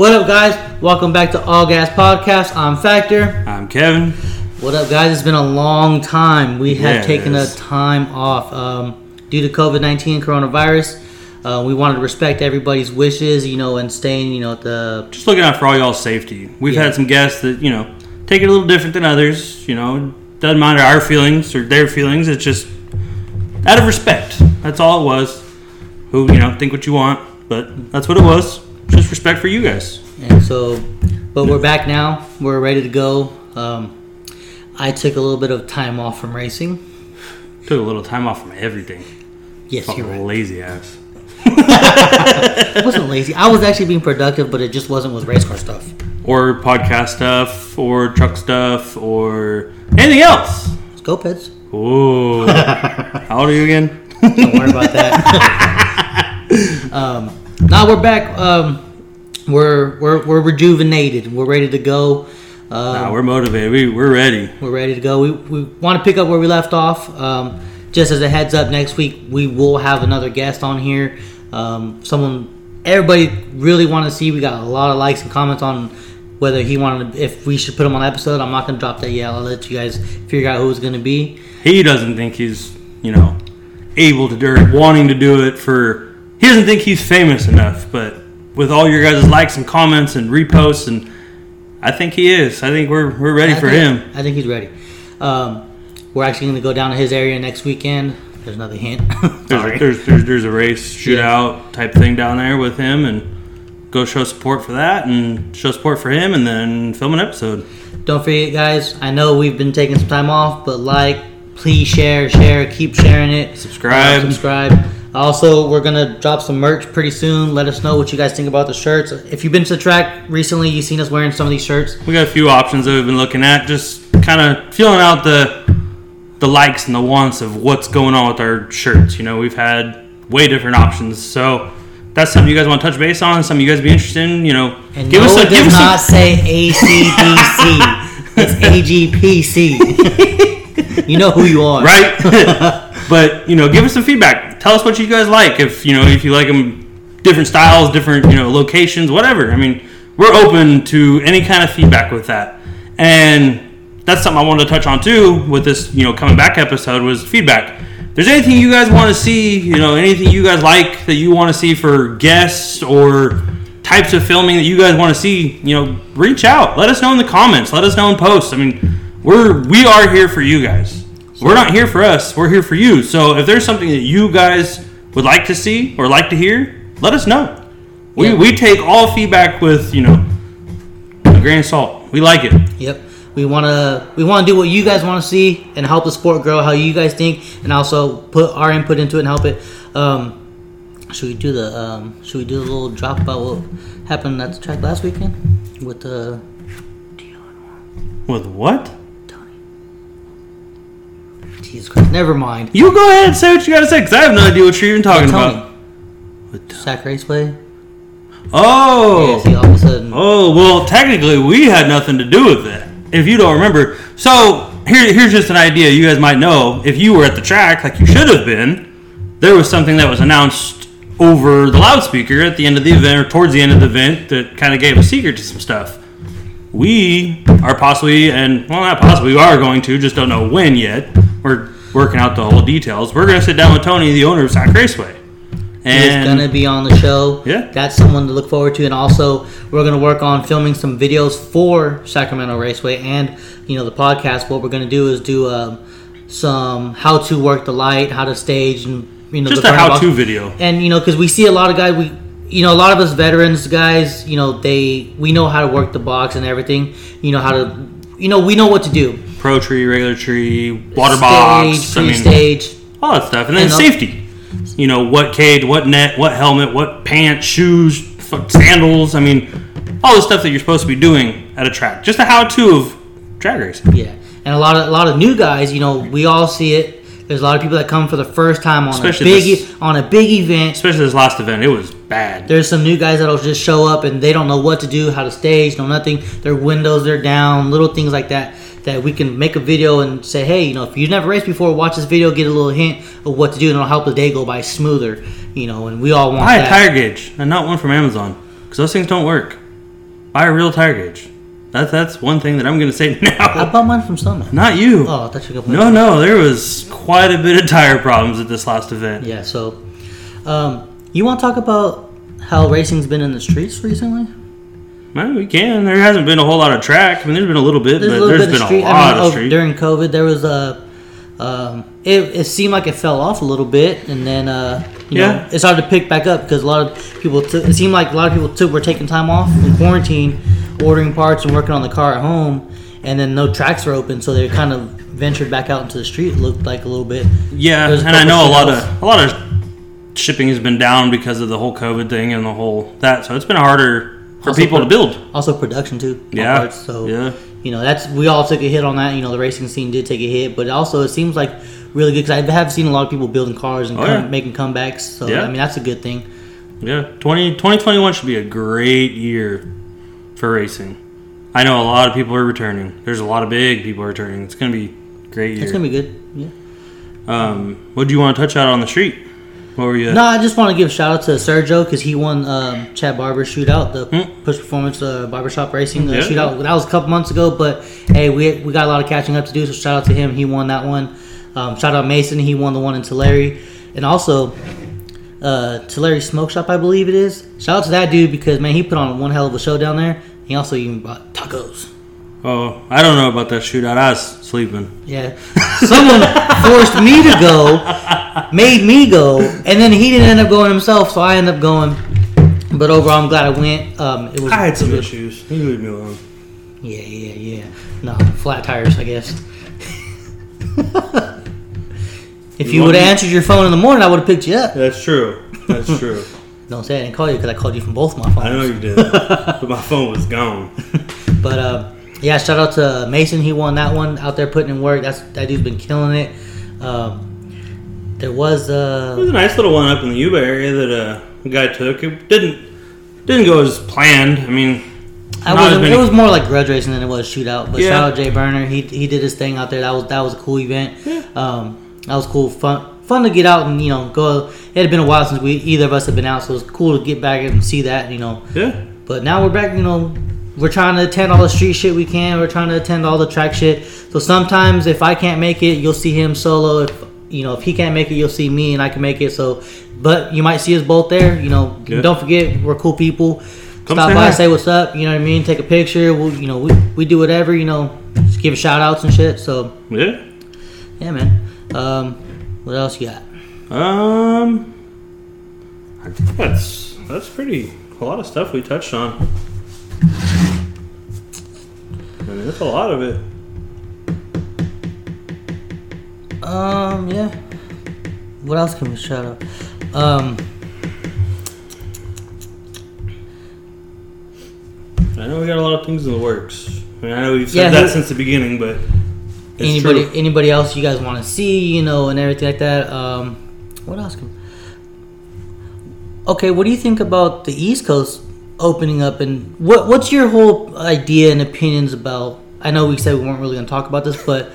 What up, guys? Welcome back to All Gas Podcast. I'm Factor. I'm Kevin. What up, guys? It's been a long time. We have Yeah, taken a time off um, due to COVID 19 coronavirus. Uh, we wanted to respect everybody's wishes, you know, and staying, you know, at the Just looking out for all y'all's safety. We've Yeah. had some guests that, you know, take it a little different than others. You know, doesn't matter our feelings or their feelings. It's just out of respect. That's all it was. Who, you know, think what you want, but that's what it was. Just respect for you guys. And so, but we're back now. We're ready to go. Um, I took a little bit of time off from racing. Took a little time off from everything. Yes, you're right. lazy ass. I wasn't lazy. I was actually being productive, but it just wasn't with race car stuff. Or podcast stuff, or truck stuff, or anything else. Let's go, Peds. Ooh. How old are you again? Don't worry about that. um, now we're back. Um, we're, we're we're rejuvenated. We're ready to go. Um, Nah, we're motivated. We, we're ready. We're ready to go. We, we want to pick up where we left off. Um, just as a heads up, next week we will have another guest on here. Um, someone everybody really want to see. We got a lot of likes and comments on whether he wanted to, if we should put him on the episode. I'm not going to drop that yet. I'll let you guys figure out who it's going to be. he doesn't think he's you know able to do it wanting to do it for he doesn't think he's famous enough but with all your guys' likes and comments and reposts and i think he is i think we're we're ready I for think- him I think he's ready. Um, we're actually going to go down to his area next weekend. There's another hint. there's, there's, there's there's a race shootout type thing down there with him and go show support for that and show support for him and then film an episode Don't forget, guys. I know we've been taking some time off, but like, please share, share, keep sharing it. Subscribe. Uh, subscribe. Also, we're gonna drop some merch pretty soon. Let us know what you guys think about the shirts. If you've been to the track recently, you've seen us wearing some of these shirts. we got a few options that we've been looking at just kind of feeling out the the likes and the wants of what's going on with our shirts you know we've had way different options so that's something you guys want to touch base on something you guys be interested in you know And give no, us a it give does us not a, say ACDC. it's AGPC. you know who you are, right but you know give us some feedback. Tell us what you guys like. If you know if you like them different styles different you know locations whatever. I mean we're open to any kind of feedback with that. And that's something i wanted to touch on too with this you know coming back episode was feedback. If there's anything you guys want to see you know anything you guys like that you want to see for guests or types of filming that you guys want to see you know reach out. Let us know in the comments. Let us know in posts. I mean we're we are here for you guys we're not here for us. We're here for you. So if there's something that you guys would like to see or like to hear, let us know. We, Yeah. we take all feedback with you know a grain of salt. We like it. Yep. We wanna we wanna do what you guys want to see and help the sport grow how you guys think, and also put our input into it and help it. Um, should we do the um, Should we do a little drop about what happened at the track last weekend with the With what? Jesus Christ? Never mind. You go ahead and say what you got to say because I have no idea what you're even talking Tony. about. With- Sac Raceway. Oh. Yeah, see, all of a sudden. Oh well, technically we had nothing to do with it. If you don't remember, so here, here's just an idea you guys might know. If you were at the track, like you should have been, there was something that was announced over the loudspeaker at the end of the event or towards the end of the event that kind of gave a secret to some stuff. We are possibly, and well, not possibly, we are going to, just don't know when yet. We're working out the whole details. We're going to sit down with Tony, the owner of Sac Raceway. He's gonna be on the show. Yeah. That's someone to look forward to. And also, we're gonna work on filming some videos for Sacramento Raceway and you know the podcast. What we're gonna do is do um, some how to work the light, how to stage, and you know just the a how-to video. And you know, because we see a lot of guys, we you know a lot of us veterans guys, you know they we know how to work the box and everything. You know how to, you know we know what to do. Pro tree, regular tree, water stage, box. I mean, pre-stage. all that stuff, and then And, safety. You know, what cage, what net, what helmet, what pants, shoes, sandals. I mean, all the stuff that you're supposed to be doing at a track. Just a how-to of drag racing. Yeah, and a lot of a lot of new guys. You know, we all see it. There's a lot of people that come for the first time on Especially a big this- on a big event. Especially this last event, it was bad. There's some new guys that'll just show up and they don't know what to do, how to stage, no nothing. Their windows they're down, little things like that. That we can make a video and say, hey, you know, if you've never raced before, watch this video, get a little hint of what to do, and it'll help the day go by smoother. You know, and we all want Buy a that. tire gauge and not one from Amazon because those things don't work. buy a real tire gauge. That's that's one thing that I'm going to say now. I bought mine from Summit. Not you. Oh, I thought you got No, no, there was quite a bit of tire problems at this last event. Yeah. So, um, you want to talk about how racing's been in the streets recently? Man, we can. There hasn't been a whole lot of track. I mean, there's been a little bit, There's but there's bit been street. a I lot mean, of oh, street. during COVID, there was a. Um, it, it seemed like it fell off a little bit, and then uh, you Yeah. know it started to pick back up because a lot of people. Took, it seemed like a lot of people took were taking time off in quarantine, ordering parts and working on the car at home, and then no tracks were open, so they kind of ventured back out into the street. It looked like a little bit. Yeah, and I know a lot of a lot of shipping has been down because of the whole COVID thing and the whole that. So it's been harder for Also people to build. Also production too. Yeah, parts, so yeah. you know that's we all took a hit on that. You know the racing scene did take a hit, but also it seems like really good because I have seen a lot of people building cars and Oh, come, yeah. making comebacks. So Yeah. I mean that's a good thing. Yeah, 20, 2021 should be a great year for racing. I know a lot of people are returning. There's a lot of big people returning. It's gonna be a great year. It's gonna be good. Yeah. um, what do you want to touch out on the street? Were you? No, I just want to give a shout out to Sergio because he won um, Chad Barber shootout, the Hmm. push performance uh, barbershop racing uh, Yeah. shootout. That was a couple months ago, but hey, we we got a lot of catching up to do. So shout out to him. He won that one. Um, shout out Mason. He won the one in Tulare, and also uh, Tulare Smoke Shop, I believe it is. Shout out to that dude because man, he put on one hell of a show down there. He also even bought tacos. Oh, I don't know about that shootout. I was sleeping. Yeah, someone forced me to go, made me go, and then he didn't end up going himself, so I ended up going. But overall, I'm glad I went. Um, it was I had some issues. You leave me alone. Yeah, yeah, yeah. No, flat tires, I guess. if You you would have answered your phone in the morning, I would have picked you up. That's true. That's true. Don't say I didn't call you because I called you from both my phones. I know you did, but my phone was gone. But uh, yeah, shout out to Mason. He won that one out there putting in work. That's that dude's been killing it. Um, there was There uh, was a nice little one up in the Yuba area that uh, a guy took. It didn't didn't go as planned. I mean, I was many- it was more like grudge racing than it was shootout. But Yeah. shout out Jay Burner. He he did his thing out there. That was that was a cool event. Yeah. Um, that was cool, fun fun to get out and you know go. It had been a while since we either of us had been out, so it was cool to get back and see that. You know, yeah. but now we're back. You know, we're trying to attend all the street shit we can. We're trying to attend all the track shit. So sometimes if I can't make it, you'll see him solo. If you know if he can't make it, you'll see me and I can make it. So, but you might see us both there. You know, Yeah. don't forget we're cool people. Come Stop by, hi. say what's up. You know what I mean? Take a picture. We'll, you know, we, we do whatever. You know, just give shout outs and shit. So Yeah. yeah, man. Um, what else you got? Um, I think that's that's pretty a lot of stuff we touched on. Mean, that's a lot of it. Um, yeah. What else can we shout out? Um, I know we got a lot of things in the works. I mean, I know we've said Yeah, that who- since the beginning, but anybody true. anybody else you guys want to see you know and everything like that um what else can okay what do you think about the east coast opening up and what what's your whole idea and opinions about i know we said we weren't really going to talk about this but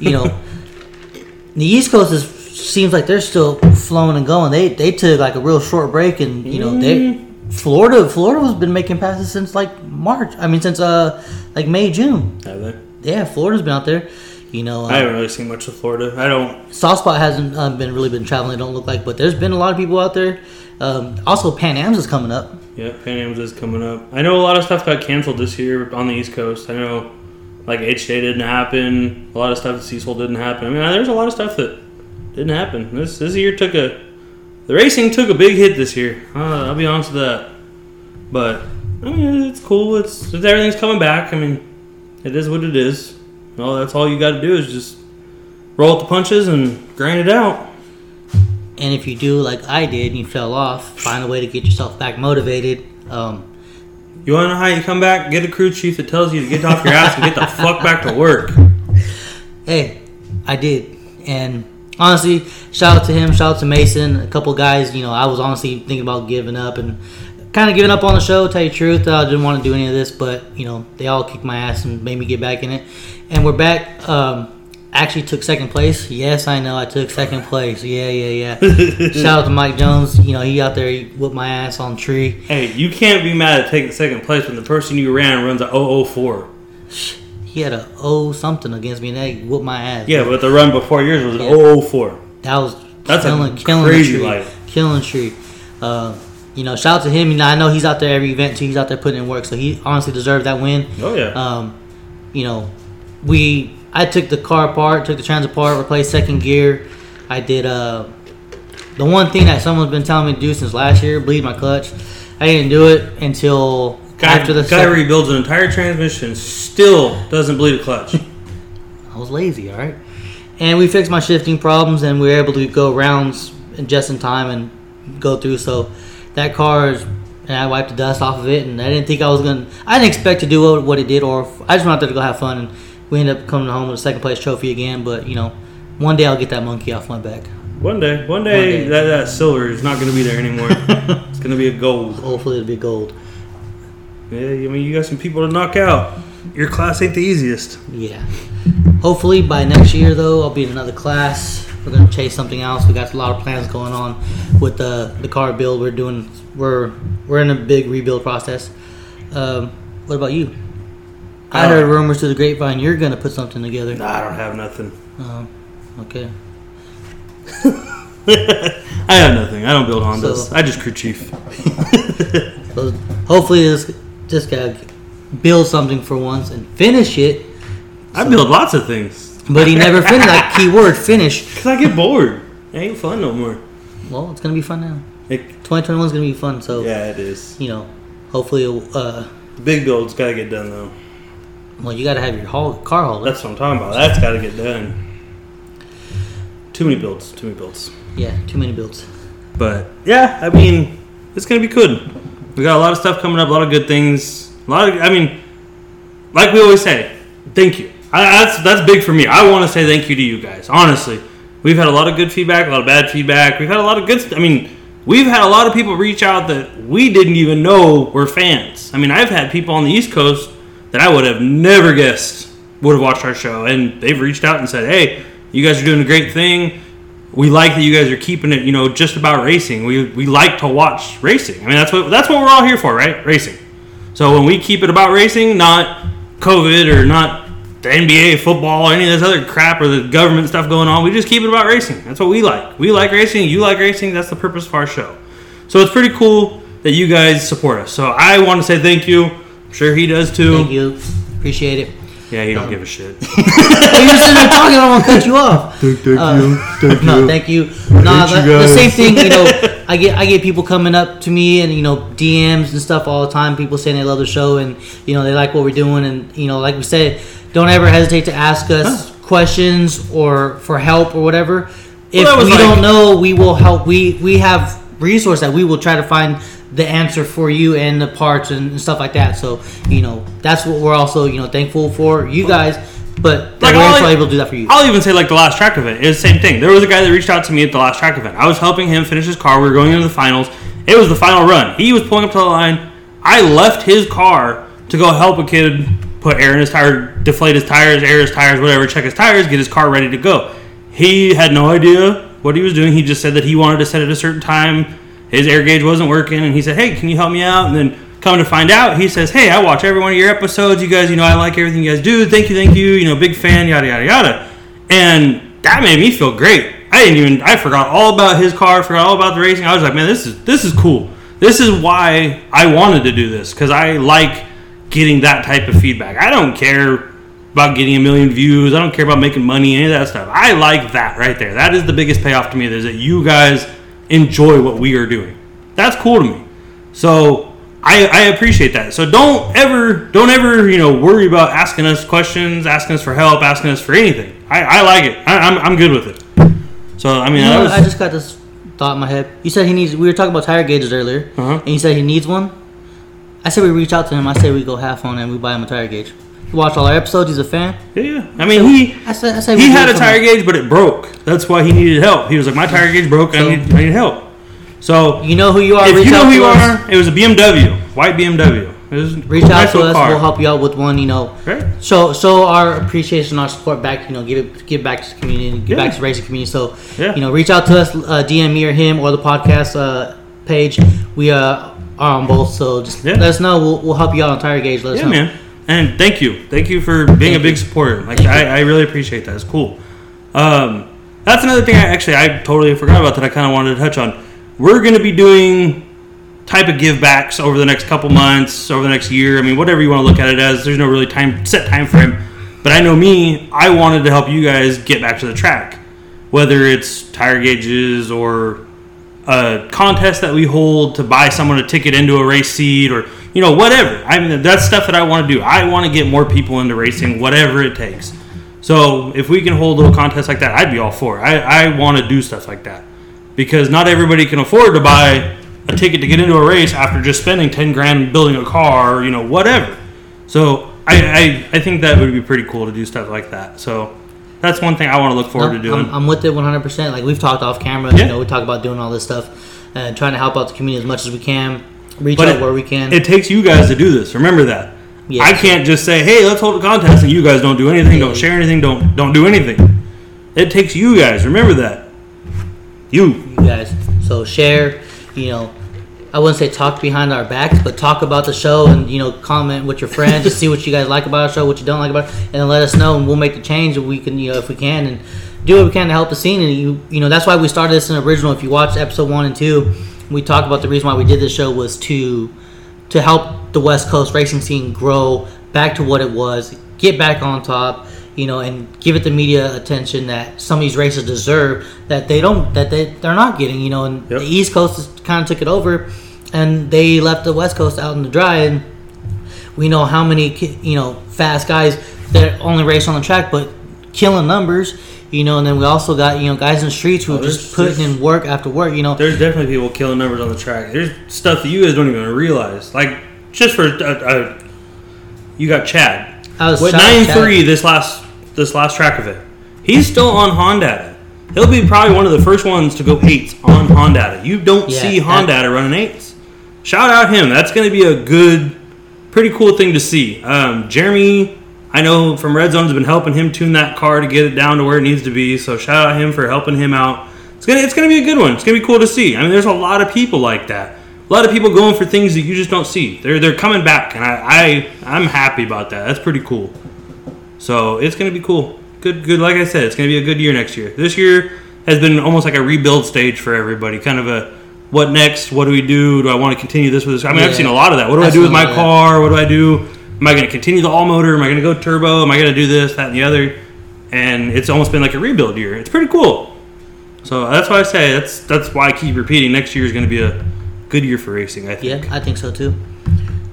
you know the east coast is seems like they're still flowing and going they they took like a real short break and you know they florida florida has been making passes since like march i mean since uh like may june Have they? yeah florida's been out there you know uh, I haven't really seen much of Florida. I don't. Soft Spot hasn't um, been really been traveling. It don't look like, but there's been a lot of people out there. Um, also, Pan Am's is coming up. Yeah, Pan Am's is coming up. I know a lot of stuff got canceled this year on the East Coast. I know, like H Day didn't happen. A lot of stuff at Cecil didn't happen. I mean, there's a lot of stuff that didn't happen. This this year took a the racing took a big hit this year. Uh, I'll be honest with that. But I mean, it's cool. It's, everything's coming back. I mean, it is what it is. Well, that's all you got to do is just roll with the punches and grind it out. And if you do like I did, and you fell off, find a way to get yourself back motivated. Um, You want to know how you come back? Get a crew chief that tells you to get off your ass and get the fuck back to work. hey, I did, and honestly, shout out to him. Shout out to Mason. A couple guys. You know, I was honestly thinking about giving up and kind of giving up on the show. Tell you the truth, I didn't want to do any of this, but you know, they all kicked my ass and made me get back in it. And we're back. Um, actually took second place. Yes, I know I took second place. Yeah, yeah, yeah. Shout out to Mike Jones. You know he out there he whooped my ass on tree. Hey, you can't be mad at taking second place when the person you ran runs a 004. He had a O something against me and they whooped my ass. Yeah, but the run before yours was an Yeah. 004. That was That's a killing, killing crazy tree. life. Killing tree. Uh, you know, shout out to him. You know, I know he's out there every event too. He's out there putting in work, so he honestly deserved that win. Oh yeah. Um, you know, we I took the car apart, took the trans apart, replaced second gear. I did uh the one thing that someone's been telling me to do since last year, bleed my clutch. I didn't do it until guy, after the guy rebuilds an entire transmission, still doesn't bleed a clutch. I was lazy, all right. And we fixed my shifting problems, and we were able to go rounds in just in time and go through. So that car is, and I wiped the dust off of it, and I didn't think I was gonna. I didn't expect to do what, what it did, or I just went out there to go have fun, and we ended up coming home with a second place trophy again. But you know, one day I'll get that monkey off my back. one day, one day, day. that, that silver is not going to be there anymore. it's going to be a gold. Hopefully, it'll be gold. Yeah, I mean, you got some people to knock out. Your class ain't the easiest. Yeah. Hopefully by next year though, I'll be in another class. We're gonna chase something else. We got a lot of plans going on with the the car build. We're doing. We're we're in a big rebuild process. Um, what about you? I heard rumors to the grapevine you're gonna put something together. Nah, I don't have nothing. Um, okay. I have nothing. I don't build Hondas. So- I just crew chief. So hopefully this this guy build something for once and finish it. I build lots of things. But he never finished. That key word finish. Because I get bored. It ain't fun no more. Well, it's gonna be fun now. It, 2021 is gonna be fun. So yeah, it is. you know, hopefully, uh, The big build's got to get done, though. Well, you got to have your haul, car hauler. That's what I'm talking about. That's got to get done. Too many builds. Too many builds. Yeah, too many builds. But yeah, I mean, it's gonna be good. We got a lot of stuff coming up, a lot of good things. A lot of, I mean, like we always say, thank you. I, that's that's big for me. I want to say thank you to you guys. Honestly, we've had a lot of good feedback, a lot of bad feedback. We've had a lot of good. I mean, we've had a lot of people reach out that we didn't even know were fans. I mean, I've had people on the East Coast that I would have never guessed would have watched our show, and they've reached out and said, "Hey, you guys are doing a great thing we like that you guys are keeping it, you know, just about racing. We, we like to watch racing. I mean, that's what that's what we're all here for, right? Racing. So when we keep it about racing, not COVID or not the NBA, football, or any of this other crap or the government stuff going on, we just keep it about racing. That's what we like. We like racing. You like racing. That's the purpose of our show. So it's pretty cool that you guys support us. So I want to say thank you. I'm sure he does too. Thank you. Appreciate it. Yeah, he don't give a shit. Hey, you're sitting there talking. I don't want to cut you off. Thank, thank Uh, you. Thank No, you. thank you. No, hate the, you the same thing. You know, I get I get people coming up to me and you know DMs and stuff all the time. People saying they love the show and you know they like what we're doing and you know like we said, don't ever hesitate to ask us questions or for help or whatever. If we like- don't know, we will help. We we have resource that we will try to find the answer for you and the parts and stuff like that. So you know that's what we're also you know thankful for you guys. But Like, we're also able to do that for you. I'll even say like the last track event. It's the same thing. There was a guy that reached out to me at the last track event. I was helping him finish his car. We were going into the finals. It was the final run. He was pulling up to the line. I left his car to go help a kid put air in his tire, deflate his tires, air his tires, whatever, check his tires, get his car ready to go. He had no idea what he was doing. He just said that he wanted to set at a certain time. His air gauge wasn't working, and he said, "Hey, can you help me out?" And then come to find out, he says, "Hey, I watch every one of your episodes. You guys, you know, I like everything you guys do. Thank you, thank you. You know, big fan, yada yada yada." And that made me feel great. I didn't even I forgot all about his car, forgot all about the racing. I was like, man, this is this is cool. This is why I wanted to do this because I like getting that type of feedback. I don't care about getting a million views. I don't care about making money, any of that stuff. I like that right there. That is the biggest payoff to me. Is that you guys enjoy what we are doing. That's cool to me. So I, I appreciate that. So don't ever don't ever you know worry about asking us questions, asking us for help, asking us for anything. I, I like it. I, I'm, I'm good with it. So I mean, You know, was, I just got this thought in my head. You said he needs. We were talking about tire gauges earlier, Uh-huh. and you said he needs one. I said we reach out to him. I said we go half on and we buy him a tire gauge. He watched all our episodes. He's a fan. yeah, yeah. I mean, he I said. I said he had a tire something. gauge, but it broke. That's why he needed help. He was like, my tire gauge broke. So- I need I need help. So You know who you are. if reach you know out who you us. are, it was a BMW, white BMW. Reach out nice to us. car. We'll help you out with one. You know, Right. so show our appreciation, our support back. You know, give it give back to the community, give Yeah. back to the racing community. So, Yeah. you know, reach out to us, uh, DM me or him or the podcast uh, page. We uh, are on both, so just Yeah. let us know. We'll, we'll help you out on tire gauge. Let us Yeah, know. man. And thank you, thank you for being Thank a big you. supporter. Like I. I really appreciate that. It's cool. Um, that's another thing. I actually I totally forgot about that. I kind of wanted to touch on. We're going to be doing type of give backs over the next couple months, over the next year. I mean, whatever you want to look at it as. There's no really time set time frame. But I know me. I wanted to help you guys get back to the track, whether it's tire gauges or a contest that we hold to buy someone a ticket into a race seat or you know whatever. I mean that's stuff that i want to do. I want to get more people into racing whatever it takes. So if we can hold a little contests like that i'd be all for it. I, I want to do stuff like that. Because not everybody can afford to buy a ticket to get into a race after just spending 10 grand building a car or you know whatever. So I, I, I think that would be pretty cool to do stuff like that. So that's one thing i want to look forward to doing. I'm, I'm with it 100%. Like we've talked off camera, Yeah. you know, we talk about doing all this stuff and trying to help out the community as much as we can. Reach But out it- where we can. It takes you guys to do this. Remember that. Yeah. I can't just say, "Hey, let's hold a contest," and you guys don't do anything, don't share anything, don't don't do anything. It takes you guys. Remember that. You. you guys. So share, you know, I wouldn't say talk behind our backs, but talk about the show and you know comment with your friends, just see what you guys like about our show, what you don't like about it, and let us know, and we'll make the change if we can, you know, if we can, and do what we can to help the scene. And you, you know, that's why we started this in original. If you watch episode one and two, we talked about the reason why we did this show was to to help the West Coast racing scene grow back to what it was, get back on top, you know, and give it the media attention that some of these races deserve that they don't that they they're not getting, you know, and Yep. the East Coast kind of took it over and they left the West Coast out in the dry and we know how many you know fast guys that only race on the track but killing numbers you know and then we also got you know guys in the streets who Oh, are just putting in work after work you know There's definitely people killing numbers on the track. There's stuff that you guys don't even realize. Like just for uh, uh, you got Chad. I was With nine three this last this last track of it. He's still on Honda. He'll be probably one of the first ones to go eights on Honda. You don't Yeah, see Honda running eights. Shout out him. That's going to be a good, pretty cool thing to see. Um, Jeremy, I know from Red Zone has been helping him tune that car to get it down to where it needs to be. So shout out him for helping him out. It's gonna it's gonna be a good one. It's gonna be cool to see. I mean, there's a lot of people like that. A lot of people going for things that you just don't see. They're they're coming back, and I, I I'm happy about that. That's pretty cool. So it's gonna be cool. Good, good. Like I said, it's gonna be a good year next year. This year has been almost like a rebuild stage for everybody. Kind of a what next? What do we do? Do I want to continue this with this? I mean, I've seen a lot of that. What do I do with my lot of that. car? What do I do? Am I going to continue the all motor? Am I going to go turbo? Am I going to do this, that, and the other? And it's almost been like a rebuild year. It's pretty cool. So that's why I say that's that's why I keep repeating. Next year is going to be a good year for racing. I think. Yeah, I think so too.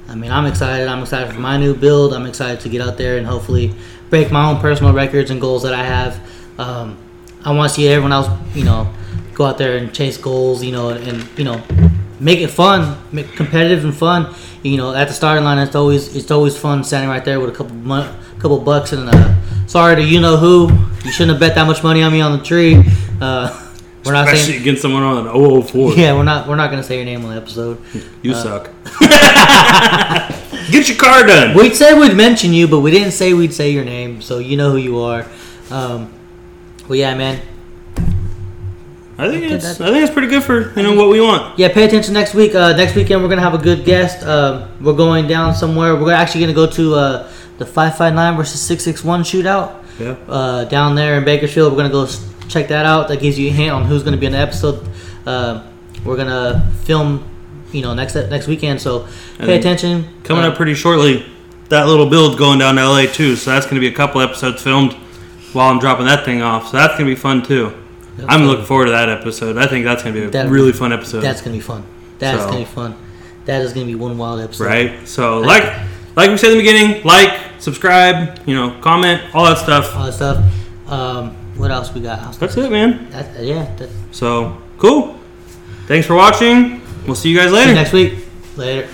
I mean, I'm excited. I'm excited for my new build. I'm excited to get out there and hopefully break my own personal records and goals that I have. Um, I want to see everyone else, you know, go out there and chase goals, you know, and you know, make it fun, make competitive and fun. You know, at the starting line, it's always it's always fun standing right there with a couple mon- couple bucks and uh, sorry to you know who. You shouldn't have bet that much money on me on the tree. Uh, we're not Especially saying. against someone on an 004. Yeah, we're not. We're not gonna say your name on the episode. You suck. Get your car done. We'd say we'd mention you, but we didn't say we'd say your name, so you know who you are. Um, well, yeah, man. I think it's I think it's pretty good for you know what we want. Yeah, pay attention next week. Uh, next weekend, we're gonna have a good guest. Um we're going down somewhere. We're actually gonna go to uh, the five five nine versus six six one shootout Yeah. uh, down there in Bakersfield. We're gonna go check that out. That gives you a hint on who's gonna be in the episode. Uh, we're gonna film, you know, next next weekend. So pay attention. Coming Uh, up pretty shortly, that little build going down to LA too. So that's going to be a couple episodes filmed while I'm dropping that thing off. So that's going to be fun too. I'm looking forward to that episode. I think that's going to be a That- really fun episode. That's gonna be fun. That's So- gonna be fun. That is gonna be one wild episode. right. So like like we said in the beginning, like, subscribe, you know, comment, all that stuff. All that stuff. Um, what else we got? That's it, man. That, yeah. That, So cool. Thanks for watching. We'll see you guys later. you next week. Later.